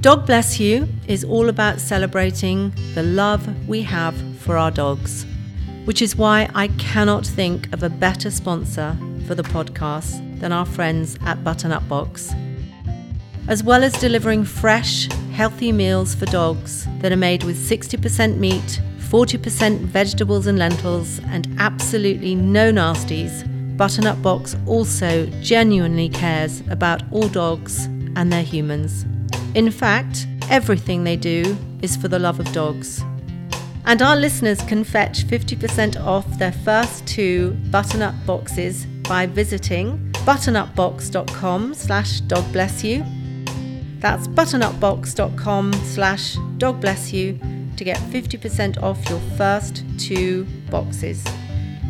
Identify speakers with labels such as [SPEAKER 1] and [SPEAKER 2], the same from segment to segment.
[SPEAKER 1] Dog Bless You is all about celebrating the love we have for our dogs, which is why I cannot think of a better sponsor for the podcast than our friends at Button Up Box. As well as delivering fresh, healthy meals for dogs that are made with 60% meat, 40% vegetables and lentils, and absolutely no nasties, Button Up Box also genuinely cares about all dogs and their humans. In fact, everything they do is for the love of dogs. And our listeners can fetch 50% off their first two button up boxes by visiting buttonupbox.com slash dogblessyou. That's buttonupbox.com slash dogblessyou to get 50% off your first two boxes.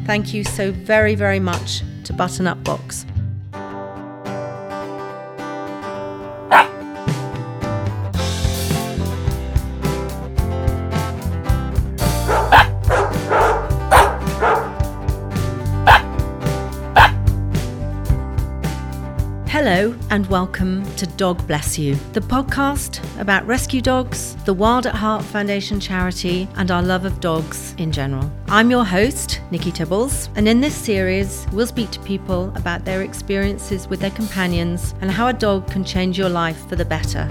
[SPEAKER 1] Thank you so very, very much to Button Up Box. And welcome to Dog Bless You, the podcast about rescue dogs, the Wild at Heart Foundation charity, and our love of dogs in general. I'm your host, Nikki Tibbles, and in this series, we'll speak to people about their experiences with their companions and how a dog can change your life for the better.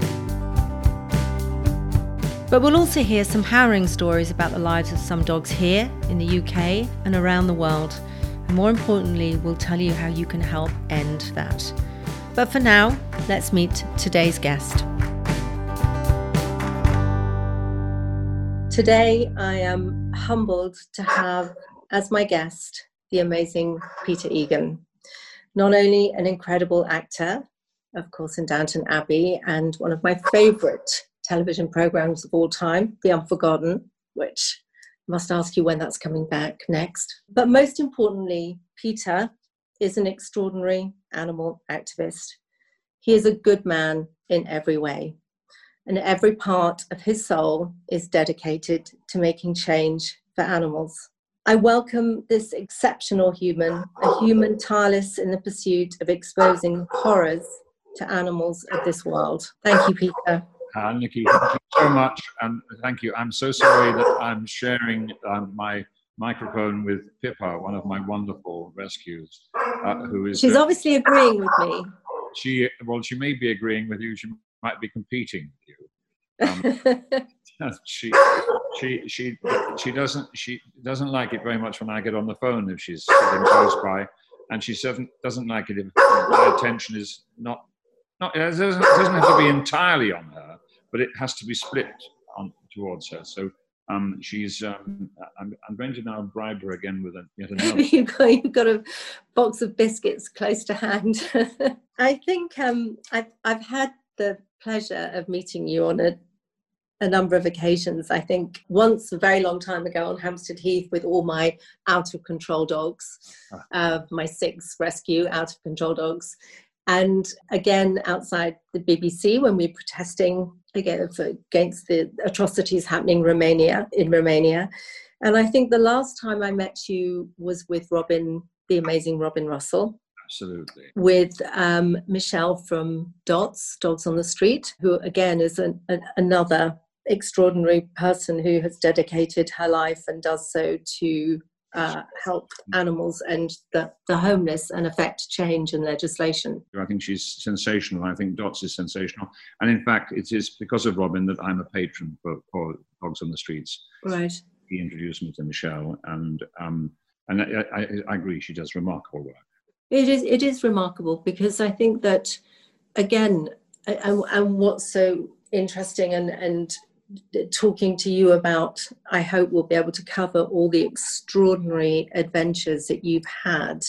[SPEAKER 1] But we'll also hear some harrowing stories about the lives of some dogs here in the UK and around the world. And more importantly, we'll tell you how you can help end that. But for now, let's meet today's guest. Today, I am humbled to have as my guest the amazing Peter Egan. Not only an incredible actor, of course, in Downton Abbey, and one of my favourite television programs of all time, The Unforgotten, which I must ask you when that's coming back next. But most importantly, Peter is an extraordinary animal activist. He is a good man in every way, and every part of his soul is dedicated to making change for animals. I welcome this exceptional human, a human tireless in the pursuit of exposing horrors to animals of this world. Thank you, Peter.
[SPEAKER 2] Uh, Nikki, thank you so much, and thank you. I'm so sorry that I'm sharing um, my microphone with Pippa, one of my wonderful rescues, uh, who is.
[SPEAKER 1] She's obviously agreeing with me.
[SPEAKER 2] She well, she may be agreeing with you. She might be competing with you. Um, she she she she doesn't she doesn't like it very much when I get on the phone if she's sitting close by, and she doesn't doesn't like it if my attention is not not it doesn't, it doesn't have to be entirely on her, but it has to be split on towards her. So um, she's. Um, I'm, I'm, going to now bribe her again with a, yet another.
[SPEAKER 1] you've, got, you've got a box of biscuits close to hand. I think um, I've I've had the pleasure of meeting you on a a number of occasions. I think once a very long time ago on Hampstead Heath with all my out of control dogs, uh-huh. uh, my six rescue out of control dogs. And again, outside the BBC when we were protesting again against the atrocities happening in Romania in Romania. And I think the last time I met you was with Robin, the amazing Robin Russell.
[SPEAKER 2] Absolutely.
[SPEAKER 1] With um, Michelle from Dots, Dogs on the Street, who again is an, an, another extraordinary person who has dedicated her life and does so to uh, help animals and the, the homeless and affect change and legislation.
[SPEAKER 2] I think she's sensational. I think Dots is sensational. And in fact, it is because of Robin that I'm a patron for, for Dogs on the Streets.
[SPEAKER 1] Right.
[SPEAKER 2] He introduced me to Michelle, and um, and I, I, I agree, she does remarkable work.
[SPEAKER 1] It is it is remarkable because I think that again, and, and what's so interesting and and talking to you about, I hope we'll be able to cover all the extraordinary adventures that you've had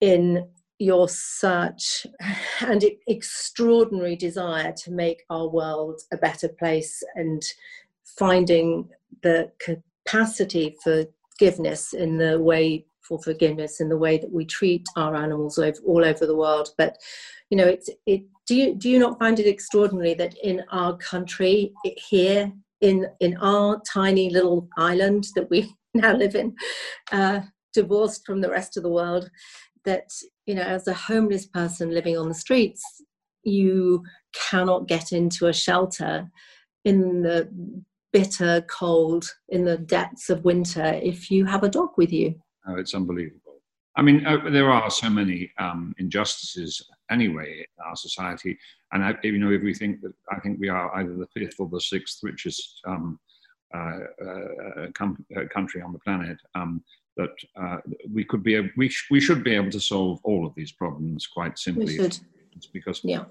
[SPEAKER 1] in your search and extraordinary desire to make our world a better place and finding the capacity for forgiveness in the way for forgiveness in the way that we treat our animals all over the world. But you know it's it do you do you not find it extraordinary that in our country here in in our tiny little island that we now live in uh, divorced from the rest of the world that you know as a homeless person living on the streets you cannot get into a shelter in the bitter cold in the depths of winter if you have a dog with you.
[SPEAKER 2] Oh, it's unbelievable. I mean, uh, there are so many um, injustices anyway in our society, and I, you know, if we think that I think we are either the fifth or the sixth richest um, uh, uh, com- uh, country on the planet, um, that uh, we could be, a, we, sh- we should be able to solve all of these problems quite simply.
[SPEAKER 1] We should.
[SPEAKER 2] It's because
[SPEAKER 1] yeah.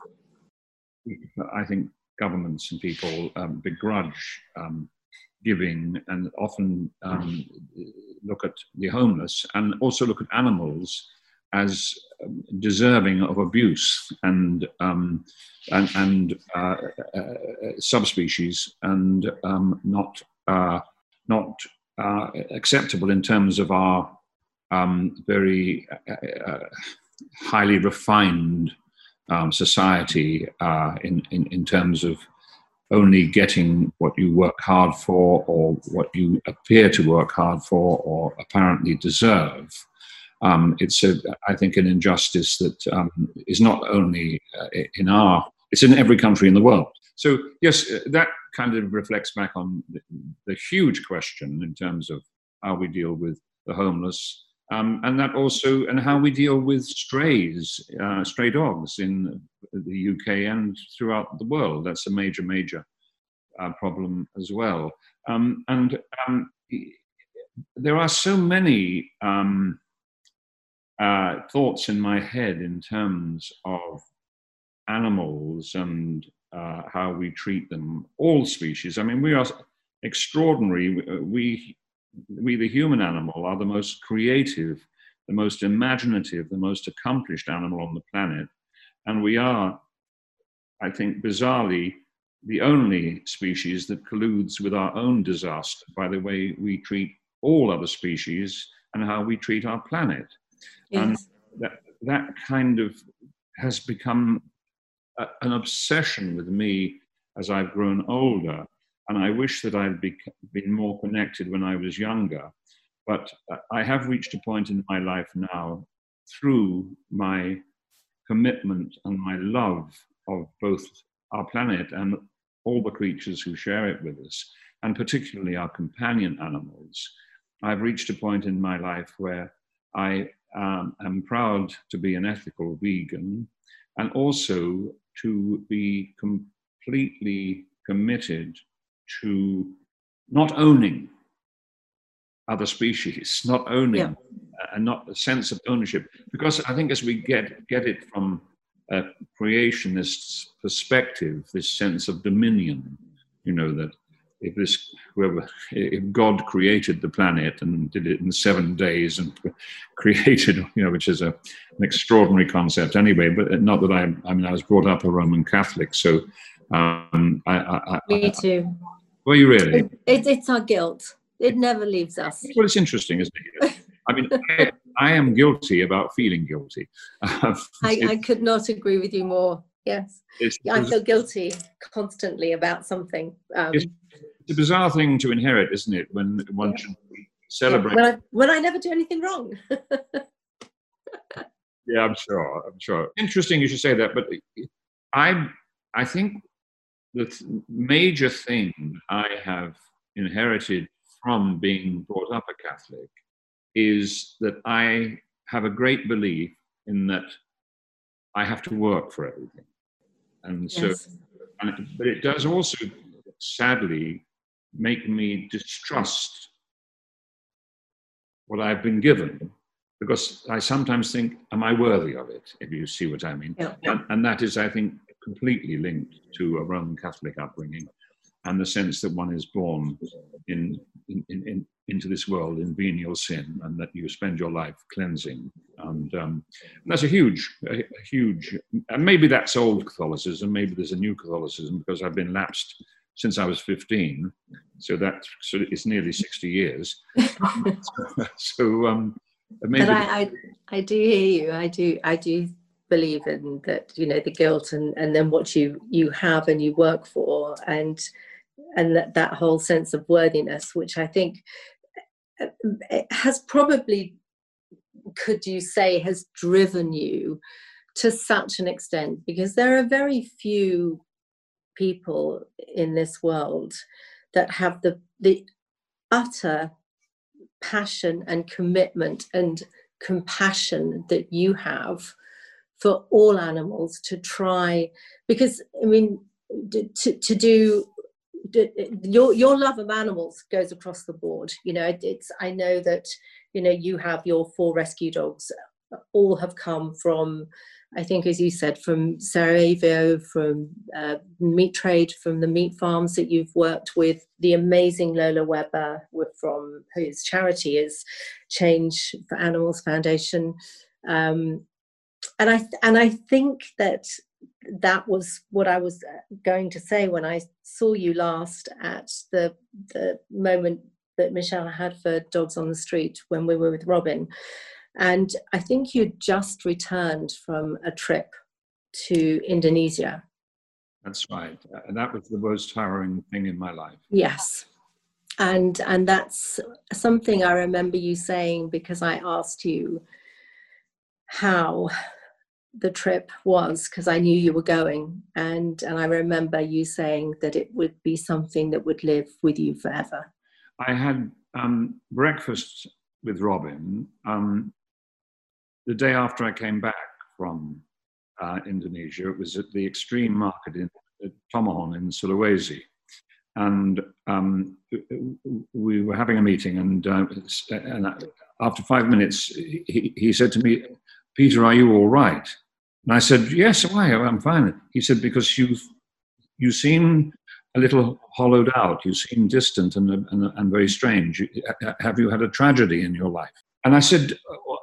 [SPEAKER 2] I think governments and people um, begrudge um, giving and often um, look at the homeless and also look at animals as um, deserving of abuse and um, and, and uh, uh, subspecies and um, not uh, not uh, acceptable in terms of our um, very uh, uh, highly refined um, society in, in in terms of only getting what you work hard for or what you appear to work hard for or apparently deserve. Um, it's, a, I think, an injustice that um, is not only uh, in our, it's in every country in the world. So, yes, uh, that kind of reflects back on the, the huge question in terms of how we deal with the homeless, um, and that also, and how we deal with strays, uh, stray dogs in the UK and throughout the world. That's a major, major uh, problem as well. Um, and um, there are so many um, uh, thoughts in my head in terms of animals and uh, how we treat them, all species. I mean, we are extraordinary. We we, the human animal, are the most creative, the most imaginative, the most accomplished animal on the planet. And we are, I think, bizarrely, the only species that colludes with our own disaster by the way we treat all other species and how we treat our planet. Um, yes. And that, that kind of has become a, an obsession with me as I've grown older and I wish that I'd be, been more connected when I was younger. But uh, I have reached a point in my life now through my commitment and my love of both our planet and all the creatures who share it with us, and particularly our companion animals. I've reached a point in my life where I um, am proud to be an ethical vegan and also to be completely committed to not owning other species, not owning yeah. and not a sense of ownership. Because I think as we get get it from a creationist perspective, this sense of dominion, you know, that if this whoever if God created the planet and did it in seven days and created, you know, which is a, an extraordinary concept anyway. But not that I, I mean, I was brought up a Roman Catholic, so um, I, I,
[SPEAKER 1] Me too.
[SPEAKER 2] Were you really?
[SPEAKER 1] It, it, it's our guilt. It never leaves us.
[SPEAKER 2] Well, it's interesting, isn't it? I mean, I, I, am guilty about feeling guilty.
[SPEAKER 1] I, I, could not agree with you more. Yes. I feel guilty constantly about something. Um,
[SPEAKER 2] it's, it's, a bizarre thing to inherit, isn't it? When one yeah. should celebrate.
[SPEAKER 1] Yeah, when, I, when I never do anything wrong.
[SPEAKER 2] yeah, I'm sure. I'm sure. Interesting you should say that, but I, I think the th- major thing I have inherited from being brought up a Catholic is that I have a great belief in that I have to work for everything. And so, yes. and, but it does also sadly make me distrust what I've been given because I sometimes think, am I worthy of it? If you see what I mean. Yeah. And, and, that is, I think, completely linked to a Roman Catholic upbringing and the sense that one is born in, in, in, into this world in venial sin and that you spend your life cleansing. And, um, that's a huge, a, a, huge, and maybe that's old Catholicism, maybe there's a new Catholicism because I've been lapsed since I was 15. So that so it's nearly 60 years. so, um,
[SPEAKER 1] maybe. But I, I, I do hear you. I do, I do believe in that you know the guilt and and then what you you have and you work for and and that that whole sense of worthiness which i think has probably could you say has driven you to such an extent? Because there are very few people in this world that have the the utter passion and commitment and compassion that you have for all animals to try because i mean to, to do your your love of animals goes across the board. You know it's i know that you know you have your four rescue dogs all have come from I think, as you said, from Sarajevo, from uh, meat trade, from the meat farms that you've worked with, the amazing Lola Webber, from whose charity is Change for Animals Foundation, um, and I and I think that that was what I was uh, going to say when I saw you last at the the moment that Michelle had for Dogs on the Street when we were with Robin. And I think you'd just returned from a trip to Indonesia.
[SPEAKER 2] That's right. And that was the most harrowing thing in my life.
[SPEAKER 1] Yes. And and that's something I remember you saying because I asked you how the trip was because I knew you were going and and I remember you saying that it would be something that would live with you forever.
[SPEAKER 2] I had um, breakfast with Robin um, the day after I came back from uh, Indonesia, it was at the extreme market in Tomohon in Sulawesi. And um, we were having a meeting, and, uh, and after five minutes, he, he said to me, Peter, are you all right? And I said, Yes, why? I'm fine. He said, Because you you seem a little hollowed out. You seem distant and, and, and very strange. Have you had a tragedy in your life? And I said,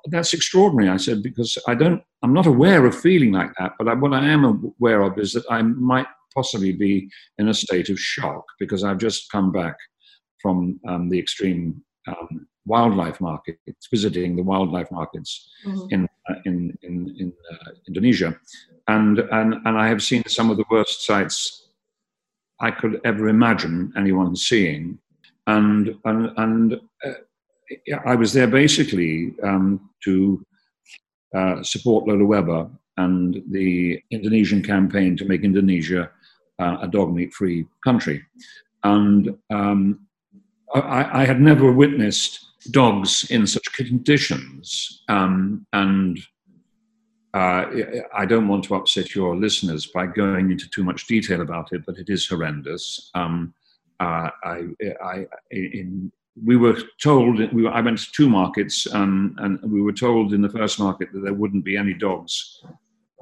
[SPEAKER 2] that's extraordinary. I said, because I don't, I'm not aware of feeling like that, but I, what I am aware of is that I might possibly be in a state of shock because I've just come back from um, the extreme um, wildlife markets, visiting the wildlife markets mm-hmm. in, uh, in, in, in uh, Indonesia. And, and, and I have seen some of the worst sights I could ever imagine anyone seeing. And, and, and uh, I was there basically um, to uh, support Lola Webber and the Indonesian campaign to make Indonesia uh, a dog meat free country. And um, I, I, had never witnessed dogs in such conditions. Um, and uh, I don't want to upset your listeners by going into too much detail about it, but it is horrendous. Um, uh, I, I, in we were told we were, I went to two markets, um, and we were told in the first market that there wouldn't be any dogs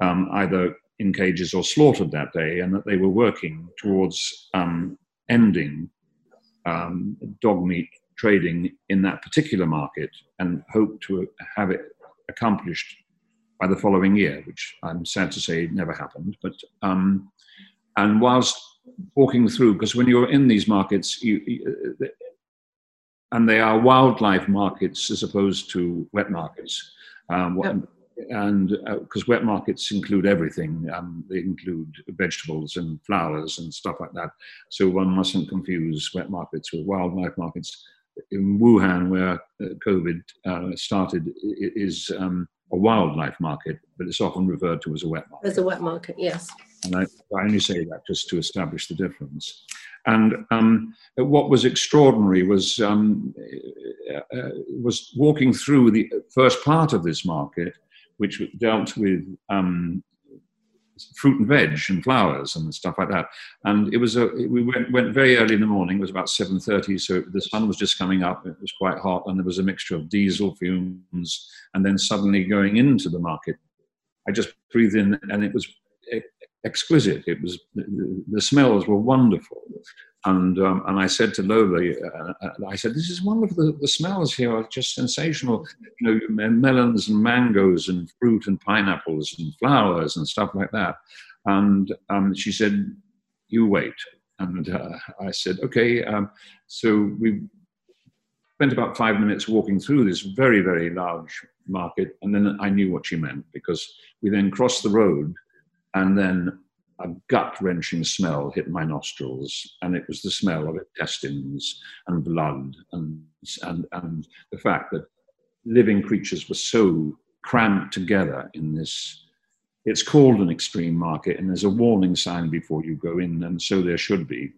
[SPEAKER 2] um, either in cages or slaughtered that day, and that they were working towards um, ending um, dog meat trading in that particular market, and hope to have it accomplished by the following year, which I'm sad to say never happened. But um, and whilst walking through, because when you're in these markets, you, you, and they are wildlife markets as opposed to wet markets. Um. And because uh, wet markets include everything, um, they include vegetables and flowers and stuff like that. So one mustn't confuse wet markets with wildlife markets. In Wuhan, where uh, COVID uh, started, is um, a wildlife market, but it's often referred to as a wet market.
[SPEAKER 1] As a wet market, yes.
[SPEAKER 2] And I, I only say that just to establish the difference. And um, what was extraordinary was um, uh, uh, was walking through the first part of this market, which dealt with um, fruit and veg and flowers and stuff like that. And it was a we went, went very early in the morning. It was about seven thirty, so the sun was just coming up. It was quite hot, and there was a mixture of diesel fumes. And then suddenly going into the market, I just breathed in, and it was exquisite. It was the smells were wonderful, and um, and I said to Lola, uh, I said, "This is wonderful. The, the, smells here are just sensational. You know, melons and mangoes and fruit and pineapples and flowers and stuff like that." And um, she said, "You wait." And uh, I said, "Okay." Um, so we spent about five minutes walking through this very very large market, and then I knew what she meant because we then crossed the road and then a gut wrenching smell hit my nostrils, and it was the smell of intestines and blood, and, and, and the fact that living creatures were so cramped together in this it's called an extreme market, and there's a warning sign before you go in, and so there should be.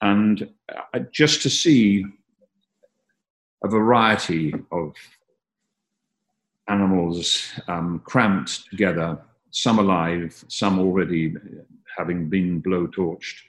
[SPEAKER 2] And uh, just to see a variety of animals um, cramped together, some alive, some already having been blowtorched,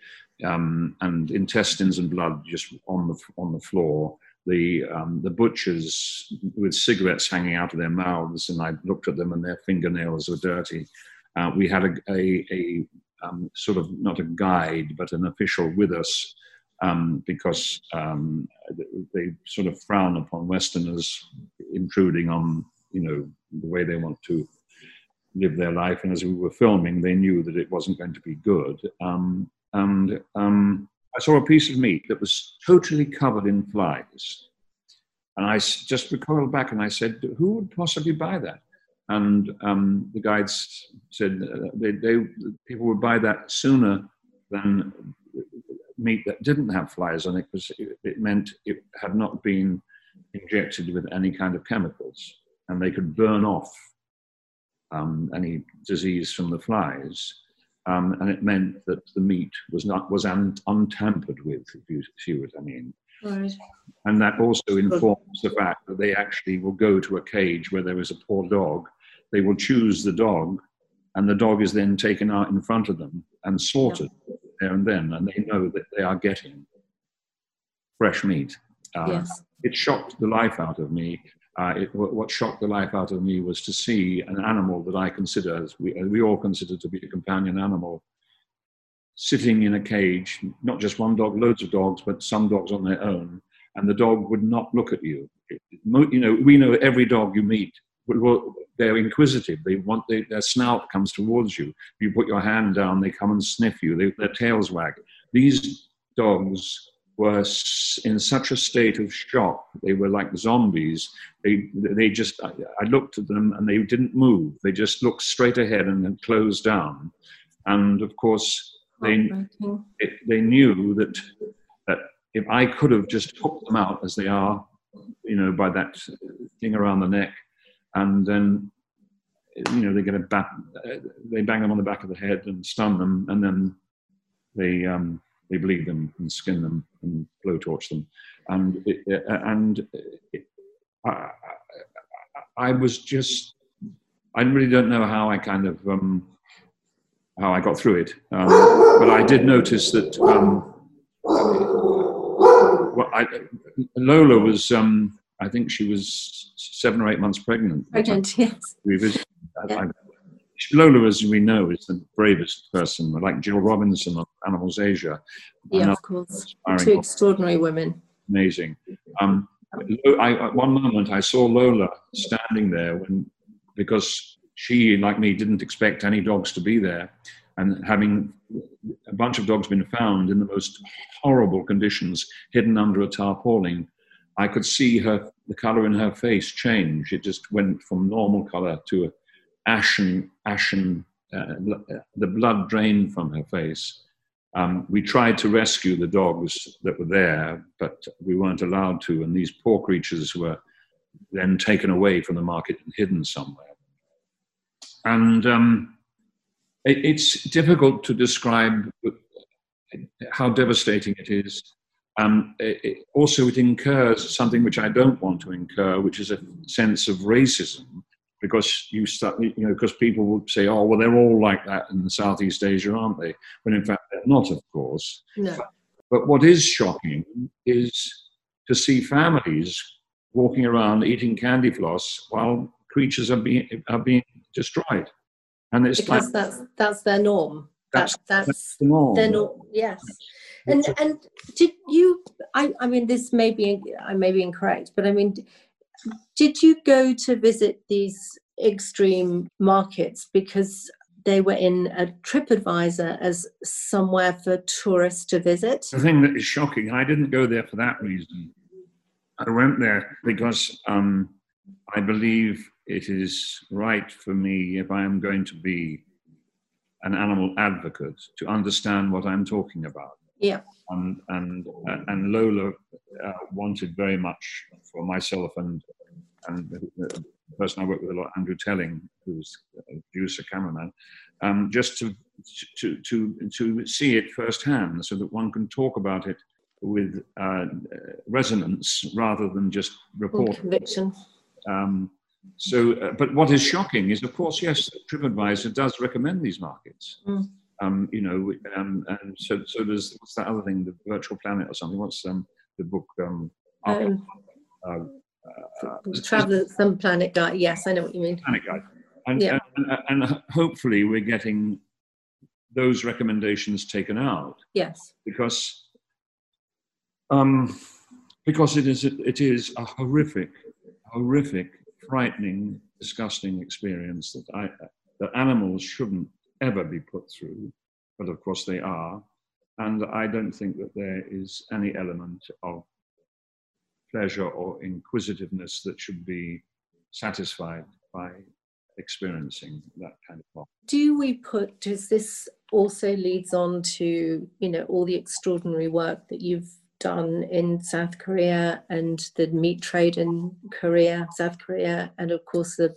[SPEAKER 2] um, and intestines and blood just on the on the floor. The um, the butchers with cigarettes hanging out of their mouths, and I looked at them, and their fingernails were dirty. Uh, we had a, a, a um, sort of not a guide, but an official with us um, because um, they sort of frown upon Westerners intruding on you know the way they want to live their life. And as we were filming, they knew that it wasn't going to be good. Um, and um, I saw a piece of meat that was totally covered in flies. And I just recoiled back and I said, "Who would possibly buy that?" And um, the guides said uh, they, they, people would buy that sooner than meat that didn't have flies on it because it, it, meant it had not been injected with any kind of chemicals and they could burn off um, any disease from the flies. Um, and it meant that the meat was not was un, untampered with, if you see what I mean. Right. And that also informs the fact that they actually will go to a cage where there is a poor dog. They will choose the dog, and the dog is then taken out in front of them and slaughtered there and then, and they know that they are getting fresh meat. Uh, yes. It shocked the life out of me. Uh, it, what shocked the life out of me was to see an animal that I consider, as we, we all consider to be a companion animal, sitting in a cage, not just one dog, loads of dogs, but some dogs on their own, and the dog would not look at you. You know, we know every dog you meet they're inquisitive. They want they, their snout comes towards you. You put your hand down, they come and sniff you. They, their tails wag. These dogs were in such a state of shock. They were like zombies. They they just I, I looked at them and they didn't move. They just looked straight ahead and then closed down. And of course they it, they knew that that if I could have just hooked them out as they are, you know, by that thing around the neck and then you know they get a bat, they bang them on the back of the head and stun them, and then they um, they bleed them and skin them and blowtorch them, and it, and it, I, I, was just I really don't know how I kind of um, how I got through it, um, but I did notice that um, well, I, Lola was um, I think she was seven or eight months pregnant.
[SPEAKER 1] Pregnant, yes.
[SPEAKER 2] We visited. Lola, as we know, is the bravest person, like Jill Robinson of Animals Asia.
[SPEAKER 1] Yeah, of course. Two extraordinary women.
[SPEAKER 2] Amazing. Um, I, at one moment, I saw Lola standing there when, because she, like me, didn't expect any dogs to be there, and having a bunch of dogs been found in the most horrible conditions, hidden under a tarpaulin, I could see her, the color in her face change. It just went from normal color to a ashen, ashen, uh, the blood drained from her face. Um, we tried to rescue the dogs that were there, but we weren't allowed to, and these poor creatures were then taken away from the market and hidden somewhere. And um, it, it's difficult to describe how devastating it is um, it, also, it incurs something which I don't want to incur, which is a sense of racism, because you start, you know, because people will say, "Oh, well, they're all like that in Southeast Asia, aren't they?" When in fact they're not, of course. No. But, but what is shocking is to see families walking around eating candy floss while creatures are being are being destroyed,
[SPEAKER 1] and it's because like, that's that's their norm. That's that's, that's the norm. Their norm. Yes. And and did you? I I mean, this may be I may be incorrect, but I mean, did you go to visit these extreme markets because they were in a TripAdvisor as somewhere for tourists to visit?
[SPEAKER 2] The thing that is shocking, I didn't go there for that reason. I went there because um, I believe it is right for me if I am going to be an animal advocate to understand what I'm talking about.
[SPEAKER 1] Yeah.
[SPEAKER 2] And and uh, and Lola uh, wanted very much for myself and and the person I work with a lot, Andrew Telling, who's a producer, cameraman, um, just to, to, to, to see it firsthand so that one can talk about it with uh, resonance rather than just report.
[SPEAKER 1] Conviction.
[SPEAKER 2] Um, so, uh, but what is shocking is, of course, yes, TripAdvisor does recommend these markets.
[SPEAKER 1] Mm.
[SPEAKER 2] Um, you know, um, and so so there's what's that other thing, the Virtual Planet or something? What's um, the book? Um,
[SPEAKER 1] Um,
[SPEAKER 2] uh, uh,
[SPEAKER 1] travel some planet guide. Yes, I know what you mean.
[SPEAKER 2] Planet Guide, and,
[SPEAKER 1] Yeah.
[SPEAKER 2] and, and, and hopefully we're getting those recommendations taken out
[SPEAKER 1] Yes.
[SPEAKER 2] because um, because it is it is a horrific, horrific, frightening, disgusting experience that I that animals shouldn't ever be put through, but of course they are, and I don't think that there is any element of pleasure or inquisitiveness that should be satisfied by experiencing that kind of loss.
[SPEAKER 1] do we put does this also leads on to you know all the extraordinary work that you've done in south korea and the meat trade in korea south korea and of course the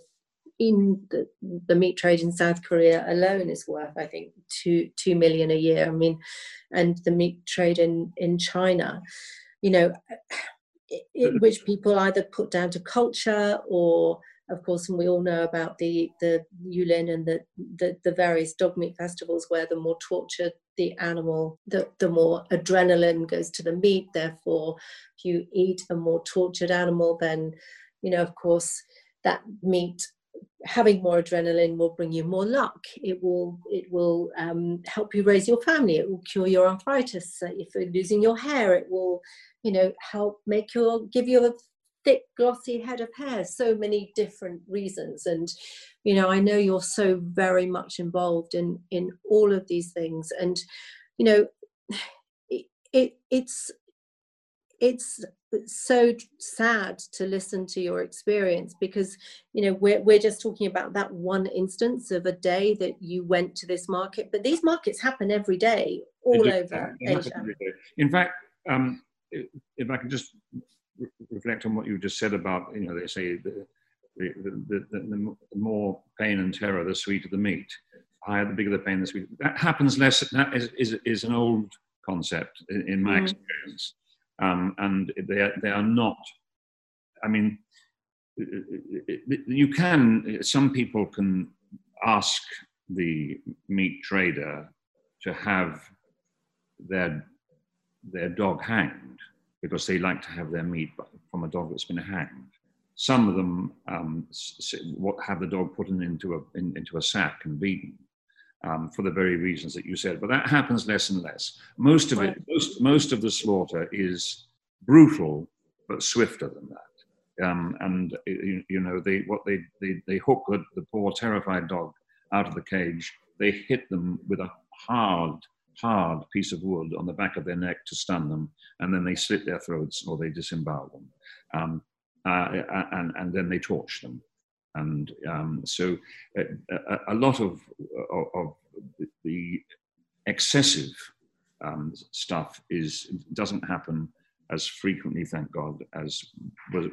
[SPEAKER 1] in the, the meat trade in south korea alone is worth i think two two million a year i mean and the meat trade in in china you know it, it, mm-hmm. which people either put down to culture or of course, and we all know about the the Yulin and the, the the various dog meat festivals where the more tortured the animal, the the more adrenaline goes to the meat. Therefore, if you eat a more tortured animal, then you know, of course, that meat having more adrenaline will bring you more luck. It will it will um, help you raise your family. It will cure your arthritis. Uh, if you're losing your hair, it will you know help make your give you a thick glossy head of hair so many different reasons and you know i know you're so very much involved in in all of these things and you know it, it it's it's so sad to listen to your experience because you know we're, we're just talking about that one instance of a day that you went to this market but these markets happen every day all
[SPEAKER 2] do
[SPEAKER 1] over
[SPEAKER 2] that. They happen
[SPEAKER 1] asia
[SPEAKER 2] day. In fact, um, if I can just re- reflect on what you just said about, you know, they say the, the, the, the, the more pain and terror, the sweeter the meat. Higher, the bigger the pain, the sweeter. That happens less. That is, is, is an old concept in, in my
[SPEAKER 1] Mm.
[SPEAKER 2] experience, um, and they are, they are not. I mean, you can. Some people can ask the meat trader to have their their dog hanged because they like to have their meat from a dog that's been hanged. Some of them um, have the dog put in into a in, into a sack and beaten um, for the very reasons that you said. But that happens less and less. Most of it, most most of the slaughter is brutal but swifter than that. Um, and you, you know they what they they, they hook the, the poor terrified dog out of the cage. They hit them with a hard hard piece of wood on the back of their neck to stun them, and then they slit their throats or they disembowel them, um, uh, and, and then they torch them. And um, so uh, a, a lot of, of, the excessive um, stuff is doesn't happen as frequently, thank God, as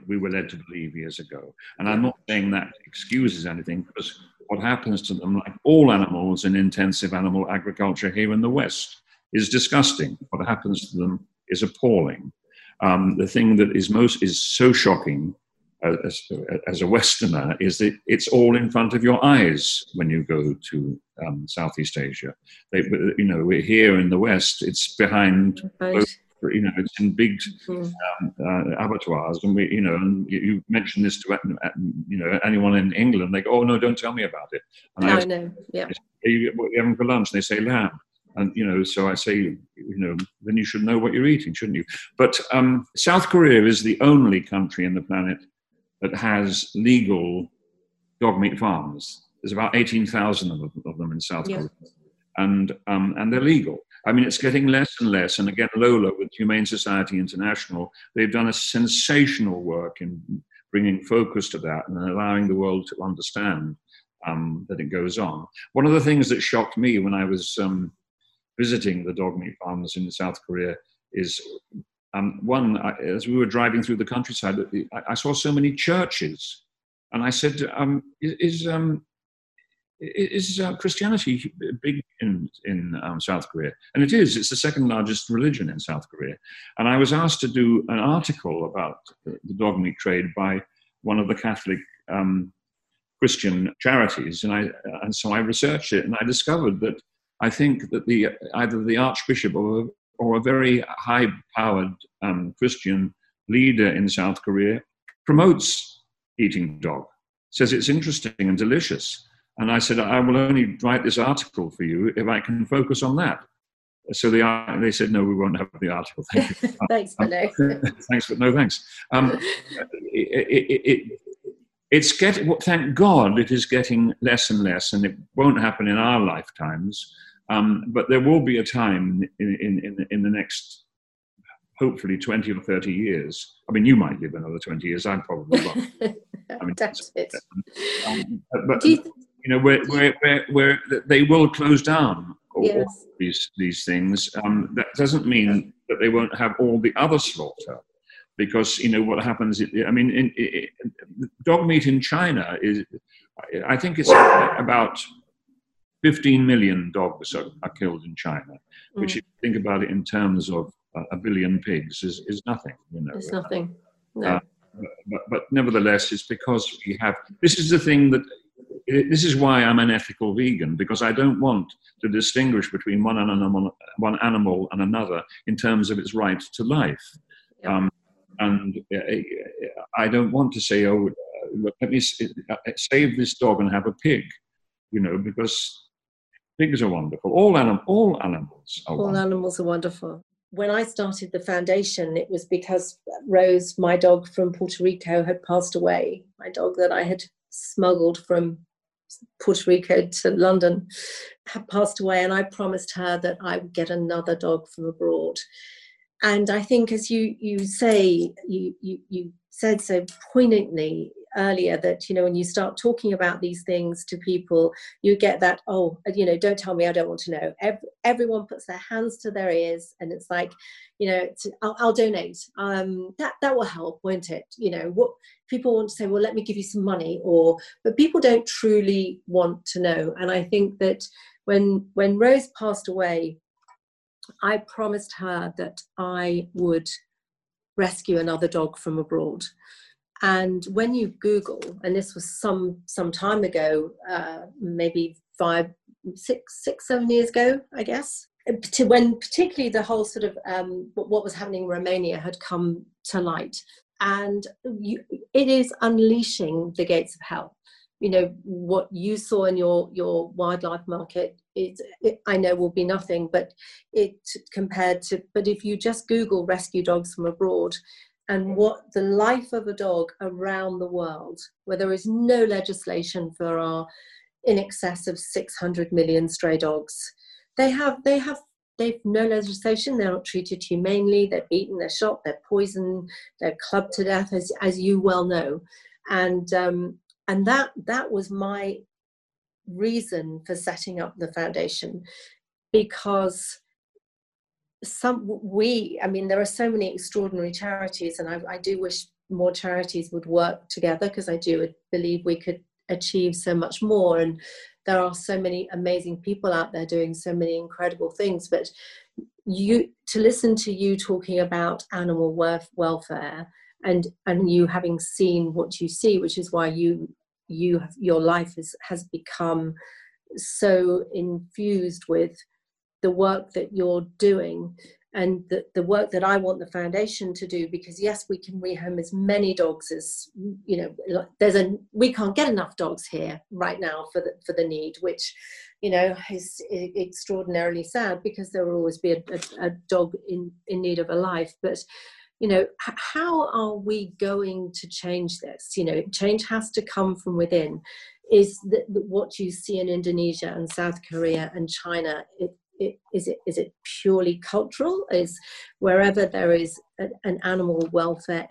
[SPEAKER 2] we were led to believe years ago. And I'm not saying that excuses anything, because what happens to them, like all animals in intensive animal agriculture here in the West, is disgusting. What happens to them is appalling. Um, the thing that is most is so shocking uh, as, as a Westerner is that it's all in front of your eyes when you go to um, Southeast Asia. They, you know, we're here in the West; it's behind
[SPEAKER 1] right
[SPEAKER 2] you know, it's in big
[SPEAKER 1] Mm.
[SPEAKER 2] um, uh, abattoirs, and we, you know, and you, you mention this to, uh, you know, anyone in England, they go, "Oh no, don't tell me about it." And I
[SPEAKER 1] i know yeah
[SPEAKER 2] "Are you, what are you having for lunch?" And they say lamb, and you know, so I say, you know, then you should know what you're eating, shouldn't you? But um, South Korea is the only country in the planet that has legal dog meat farms. There's about eighteen thousand of, them- in South
[SPEAKER 1] Yeah.
[SPEAKER 2] Korea, and um, and they're legal. I mean, it's getting less and less. And again, Lola with Humane Society International, they've done a sensational work in bringing focus to that and allowing the world to understand um, that it goes on. One of the things that shocked me when I was um, visiting the dog meat farms in South Korea is um, one, I, as we were driving through the countryside, I, I saw so many churches And I said, um, is, um, is uh, Christianity big in, in um, South Korea? And it is. It's the second largest religion in South Korea. And I was asked to do an article about the dog meat trade by one of the Catholic um, Christian charities. And, I, and so I researched it and I discovered that I think that the, either the Archbishop or, or a very high powered um, Christian leader in South Korea promotes eating dog, says it's interesting and delicious. And I said, I will only write this article for you if I can focus on that. So they, they said, no, we won't have the article.
[SPEAKER 1] Thank you. thanks, no.
[SPEAKER 2] thanks, but no thanks. Um, it, it, it, it's getting, thank God it is getting less and less, and it won't happen in our lifetimes. Um, but there will be a time in, in, in, in the next hopefully 20 or 30 years. I mean, you might live another 20 years, I'm probably won't. I mean,
[SPEAKER 1] That's it.
[SPEAKER 2] Um, but, you, you, know, where, where, where, where, they will close down all,
[SPEAKER 1] yes.
[SPEAKER 2] these, these things. Um, that doesn't mean that they won't have all the other slaughter. Because, you know, what happens, I mean, in, in, dog meat in China is, I think it's about 15 million dogs are, are killed in China, which, mm. if you think about it in terms of a billion pigs, is, is nothing. You know,
[SPEAKER 1] it's nothing. No. Uh,
[SPEAKER 2] but, but nevertheless, it's because we have. This is the thing that. This is why I'm an ethical vegan because I don't want to distinguish between one animal, one animal and another in terms of its right to life. Um, and uh, I don't want to say, "Oh, look, let me uh, save this dog and have a pig," you know, because pigs are wonderful. All, anim- all animals are
[SPEAKER 1] all
[SPEAKER 2] wonderful.
[SPEAKER 1] animals are wonderful when I started the foundation, it was because Rose, my dog from Puerto Rico, had passed away. My dog that I had smuggled from Puerto Rico to London had passed away, and I promised her that I would get another dog from abroad. And I think, as you you say, you you, you said so poignantly earlier that you know when you start talking about these things to people you get that oh you know don't tell me i don't want to know. Every, everyone puts their hands to their ears and it's like you know I'll, I'll, donate. Um that that will help won't it? You know what people want to say well let me give you some money or but people don't truly want to know. And i think that when when rose passed away i promised her that i would rescue another dog from abroad and when you Google, and this was some some time ago, uh, maybe five, six, six, seven years ago, I guess, to when particularly the whole sort of um, what was happening in Romania had come to light, and you, it is unleashing the gates of hell. You know what you saw in your your wildlife market. It, it, I know will be nothing, but it compared to. But if you just Google rescue dogs from abroad, and what the life of a dog around the world, where there is no legislation for our in excess of 600 million stray dogs. They have, they have, they've no legislation. They're not treated humanely. They're beaten, they're shot, they're poisoned, they're clubbed to death, as, as you well know. And um, and that that was my reason for setting up the foundation, because some we i mean there are so many extraordinary charities and i, I do wish more charities would work together because i do believe we could achieve so much more. And there are so many amazing people out there doing so many incredible things. But you to listen to you talking about animal worth, welfare and and you having seen what you see which is why you you have, your life is, has become so infused with the work that you're doing and the, the work that I want the foundation to do because yes we can rehome as many dogs as you know there's a we can't get enough dogs here right now for the for the need which you know is extraordinarily sad because there will always be a, a, a dog in in need of a life. But you know how are we going to change this? You know change has to come from within. Is that what you see in Indonesia and South Korea and China it, it, is it is it purely cultural? Is wherever there is a, an animal welfare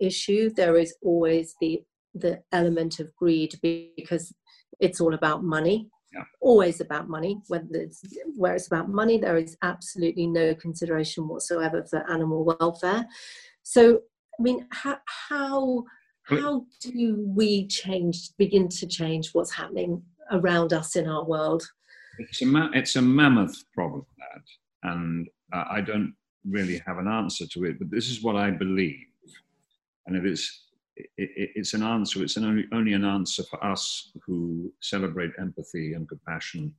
[SPEAKER 1] issue, there is always the the element of greed because it's all about money.
[SPEAKER 2] Yeah.
[SPEAKER 1] Always about money. Whether it's where it's about money, there is absolutely no consideration whatsoever for animal welfare. So, I mean, how, how how do we change, begin to change what's happening around us in our world?
[SPEAKER 2] It's a, ma- it's a mammoth problem, that, and uh, I don't really have an answer to it, but this is what I believe. And it is, it, it, it's an answer, it's an only, only an answer for us who celebrate empathy and compassion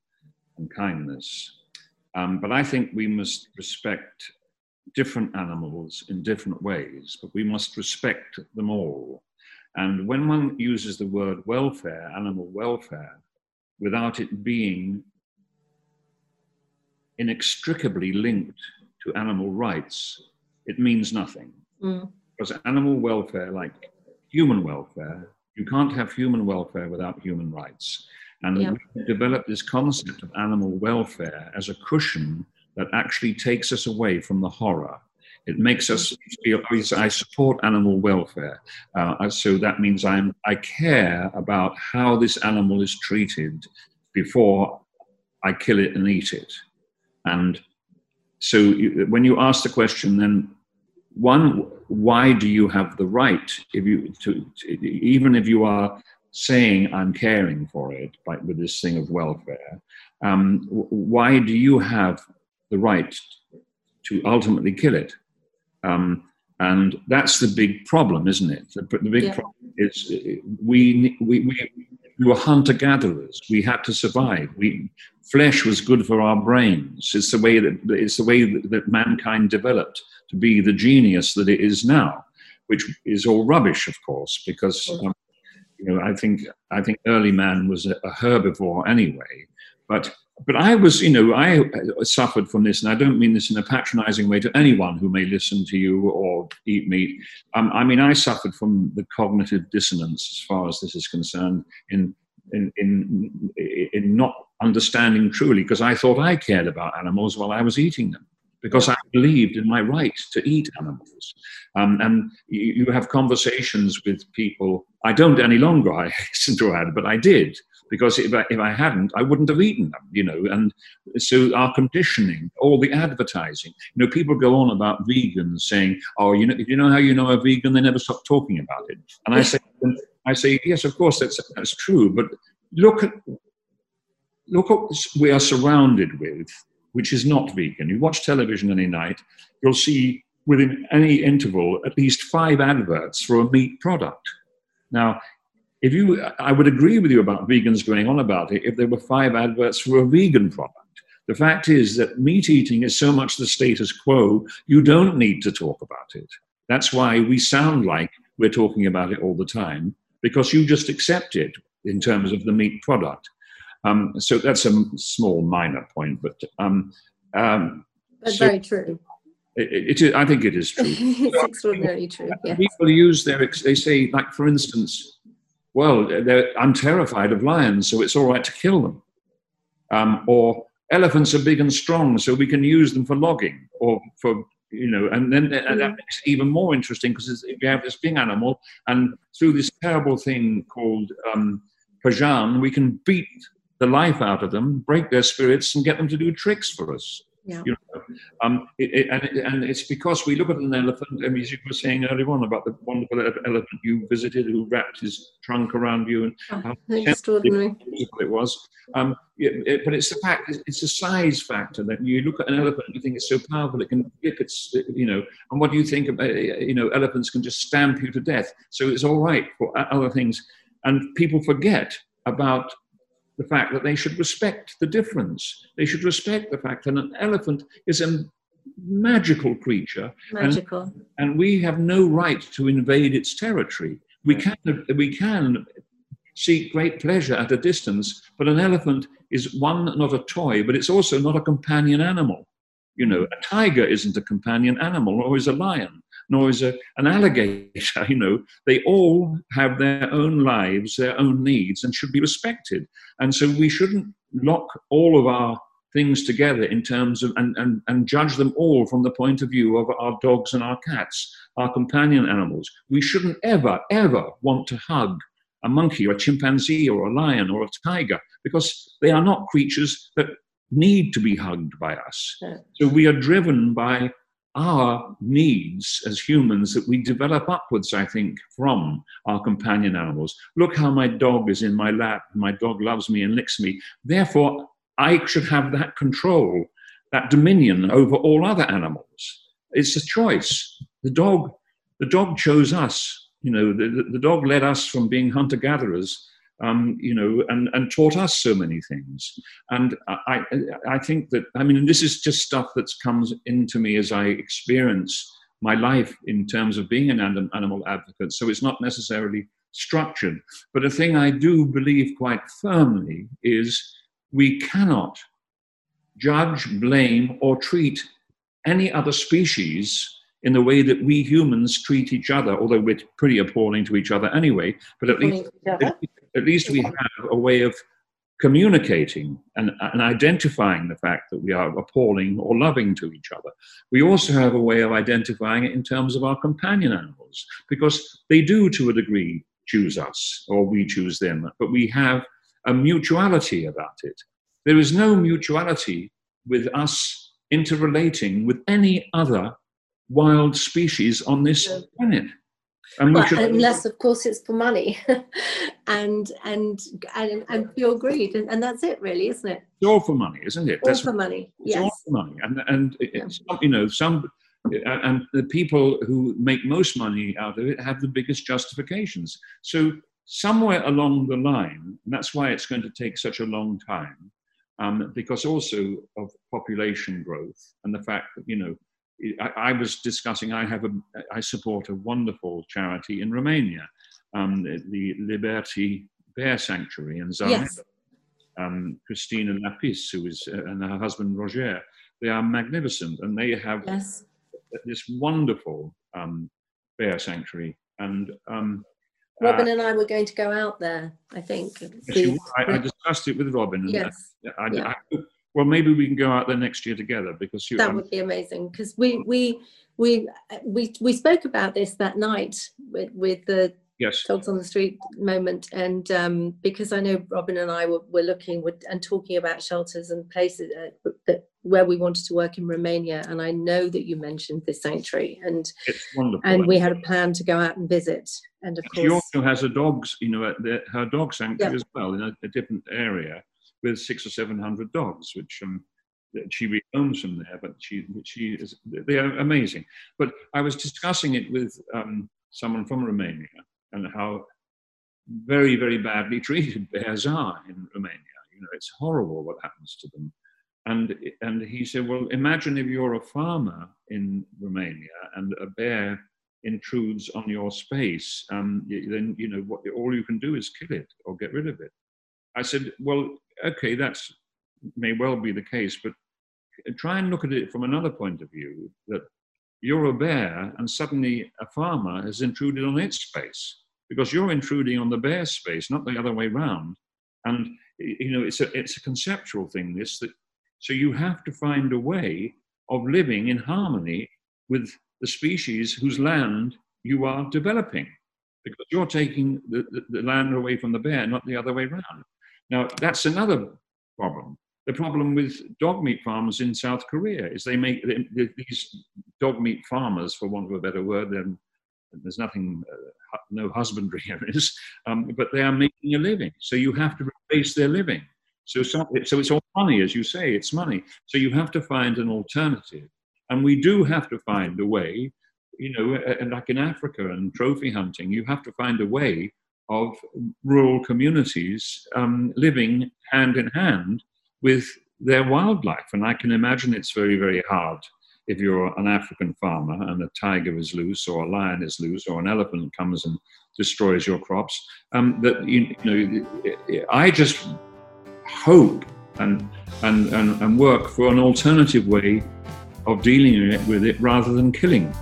[SPEAKER 2] and kindness. Um, but I think we must respect different animals in different ways, but we must respect them all. And when one uses the word welfare, animal welfare, without it being inextricably linked to animal rights, it means nothing. Mm. Because animal welfare, like human welfare, you can't have human welfare without human rights. And yeah. we developed this concept of animal welfare as a cushion that actually takes us away from the horror it makes us feel I support animal welfare. Uh, so that means I'm, I care about how this animal is treated before I kill it and eat it. And so you, when you ask the question, then one, why do you have the right, if you, to, to, even if you are saying I'm caring for it, like with this thing of welfare, um, why do you have the right to ultimately kill it? Um, and that's the big problem, isn't it? The, the big yeah. problem is we, we, we, we were hunter gatherers. We had to survive. We, flesh was good for our brains. It's the way that, it's the way that, that mankind developed to be the genius that it is now, which is all rubbish, of course, because um, you know, I think I think early man was a, a herbivore anyway. But but I was, you know, I suffered from this, and I don't mean this in a patronizing way to anyone who may listen to you or eat meat. Um, I mean, I suffered from the cognitive dissonance as far as this is concerned in in in, in not understanding truly because I thought I cared about animals while I was eating them because I believed in my right to eat animals. Um, and you, you, have conversations with people. I don't any longer, I hasten to add, but I did because if I, if I hadn't, I wouldn't have eaten them, you know. And so our conditioning, all the advertising, you know, people go on about vegans saying, "Oh, you know, you know how you know a vegan? They never stop talking about it." And I say, I say, yes, of course, that's that's true, but look at look what we are surrounded with, which is not vegan. You watch television any night, you'll see within any interval at least five adverts for a meat product. Now, if you, I would agree with you about vegans going on about it if there were five adverts for a vegan product. The fact is that meat eating is so much the status quo, you don't need to talk about it. That's why we sound like we're talking about it all the time, because you just accept it in terms of the meat product. Um, so that's a small minor point, but um, um,
[SPEAKER 1] but so very true.
[SPEAKER 2] It, it, it, I think it is true.
[SPEAKER 1] it's extraordinarily true. Yes.
[SPEAKER 2] People use their, they say, like for instance, well, I'm terrified of lions, so it's all right to kill them. Um, or elephants are big and strong, so we can use them for logging or for you know, and then and that makes it even more interesting because if you have this big animal, and through this terrible thing called um, Phajaan, we can beat the life out of them, break their spirits, and get them to do tricks for us.
[SPEAKER 1] Yeah. You know,
[SPEAKER 2] um, it, it, and, it, and it's because we look at an elephant, and as you were saying earlier on about the wonderful elephant you visited who wrapped his trunk around you and
[SPEAKER 1] oh, how extraordinary
[SPEAKER 2] it was. Um, but it's the fact, it's a size factor that you look at an elephant and you think it's so powerful, it can flip its, you know, and what do you think about, you know, elephants can just stamp you to death. So it's all right for other things. And people forget about the fact that they should respect the difference. They should respect the fact that an elephant is a magical creature.
[SPEAKER 1] Magical.
[SPEAKER 2] And, and we have no right to invade its territory. We can, we can seek great pleasure at a distance, but an elephant is one, not a toy, but it's also not a companion animal. You know, a tiger isn't a companion animal, or is a lion nor is a, an alligator. You know, they all have their own lives, their own needs, and should be respected. And so we shouldn't lock all of our things together in terms of and, and, and judge them all from the point of view of our dogs and our cats, our companion animals. We shouldn't ever, ever want to hug a monkey or a chimpanzee or a lion or a tiger because they are not creatures that need to be hugged by us. So we are driven by our needs as humans that we develop upwards, I think, from our companion animals. Look how my dog is in my lap, my dog loves me and licks me. Therefore, I should have that control, that dominion over all other animals. It's a choice. The dog, the dog chose us. You know, the, the dog led us from being hunter gatherers um, you know, and, and taught us so many things. And I, I think that, I mean, this is just stuff that comes into me as I experience my life in terms of being an animal advocate. So it's not necessarily structured. But a thing I do believe quite firmly is we cannot judge, blame, or treat any other species in the way that we humans treat each other, although we're pretty appalling to each other anyway, but at least, at least we have a way of communicating and, and, identifying the fact that we are appalling or loving to each other. We also have a way of identifying it in terms of our companion animals, because they do, to a degree, choose us or we choose them, but we have a mutuality about it. There is no mutuality with us interrelating with any other wild species on this planet.
[SPEAKER 1] Well, should... unless, of course, it's for money and, and and and pure greed, and, and that's it, really, isn't it?
[SPEAKER 2] It's all for money, isn't it?
[SPEAKER 1] All that's for money. Yes.
[SPEAKER 2] all for money, and and yeah. you know some. And the people who make most money out of it have the biggest justifications. So somewhere along the line, and that's why it's going to take such a long time, um, because also of population growth and the fact that you know I, I, was discussing, I have a, I support a wonderful charity in Romania, um, the Liberty Bear Sanctuary in Zagreb. Yes. Um, Cristina Lapis, who is, uh, and her husband Roger, they are magnificent, and they have yes. this wonderful um, bear sanctuary. And um,
[SPEAKER 1] Robin uh, and I were going to go out there. I think.
[SPEAKER 2] Yes, I, I, discussed it with Robin.
[SPEAKER 1] yes.
[SPEAKER 2] I, yeah. I, well, maybe we can go out there next year together because you.
[SPEAKER 1] That would be amazing because we we we we we spoke about this that night with with the
[SPEAKER 2] yes.
[SPEAKER 1] dogs on the street moment, and um, because I know Robin and I were, were looking with, and talking about shelters and places uh, that where we wanted to work in Romania, and I know that you mentioned this sanctuary, and
[SPEAKER 2] it's wonderful,
[SPEAKER 1] and we had a plan to go out and visit, and of course
[SPEAKER 2] she also has a dogs, you know, her dog sanctuary as well in a, a different area with six or seven hundred dogs, which um, she reowns from there. But she, she is, they are amazing. But I was discussing it with um, someone from Romania and how very, very badly treated bears are in Romania. You know, it's horrible what happens to them. And, and he said, well, imagine if you're a farmer in Romania and a bear intrudes on your space, um, then you know what all you can do is kill it or get rid of it. I said, well, okay, that's may well be the case, but try and look at it from another point of view that you're a bear and suddenly a farmer has intruded on its space because you're intruding on the bear's space, not the other way round. And you know, it's a it's a conceptual thing. This that so you have to find a way of living in harmony with the species whose land you are developing, because you're taking the, the, the land away from the bear, not the other way around. Now, that's another problem. The problem with dog meat farmers in South Korea is they make these dog meat farmers, for want of a better word, then there's nothing, uh, no husbandry here is, um, but they are making a living. So you have to replace their living. So, so it's all money, as you say, it's money. So you have to find an alternative. And we do have to find a way, you know, and like in Africa and trophy hunting, you have to find a way of rural communities um, living hand in hand with their wildlife. And I can imagine it's very, very hard if you're an African farmer and a tiger is loose, or a lion is loose, or an elephant comes and destroys your crops. Um, that you, you know, I just hope and, and, and, and work for an alternative way of dealing with it rather than killing.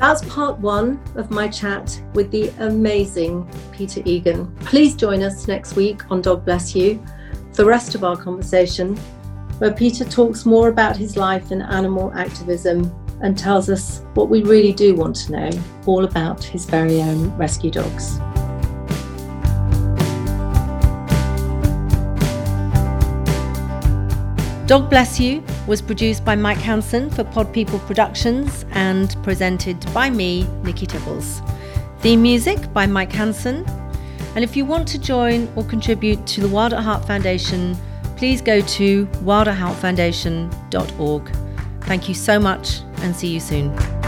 [SPEAKER 1] That's part one of my chat with the amazing Peter Egan. Please join us next week on Dog Bless You for the rest of our conversation, where Peter talks more about his life in animal activism and tells us what we really do want to know all about his very own rescue dogs. Dog Bless You was produced by Mike Hansen for Pod People Productions and presented by me, Nikki Tibbles. Theme music by Mike Hansen. And if you want to join or contribute to the Wild at Heart Foundation, please go to wildatheartfoundation.org. Thank you so much and see you soon.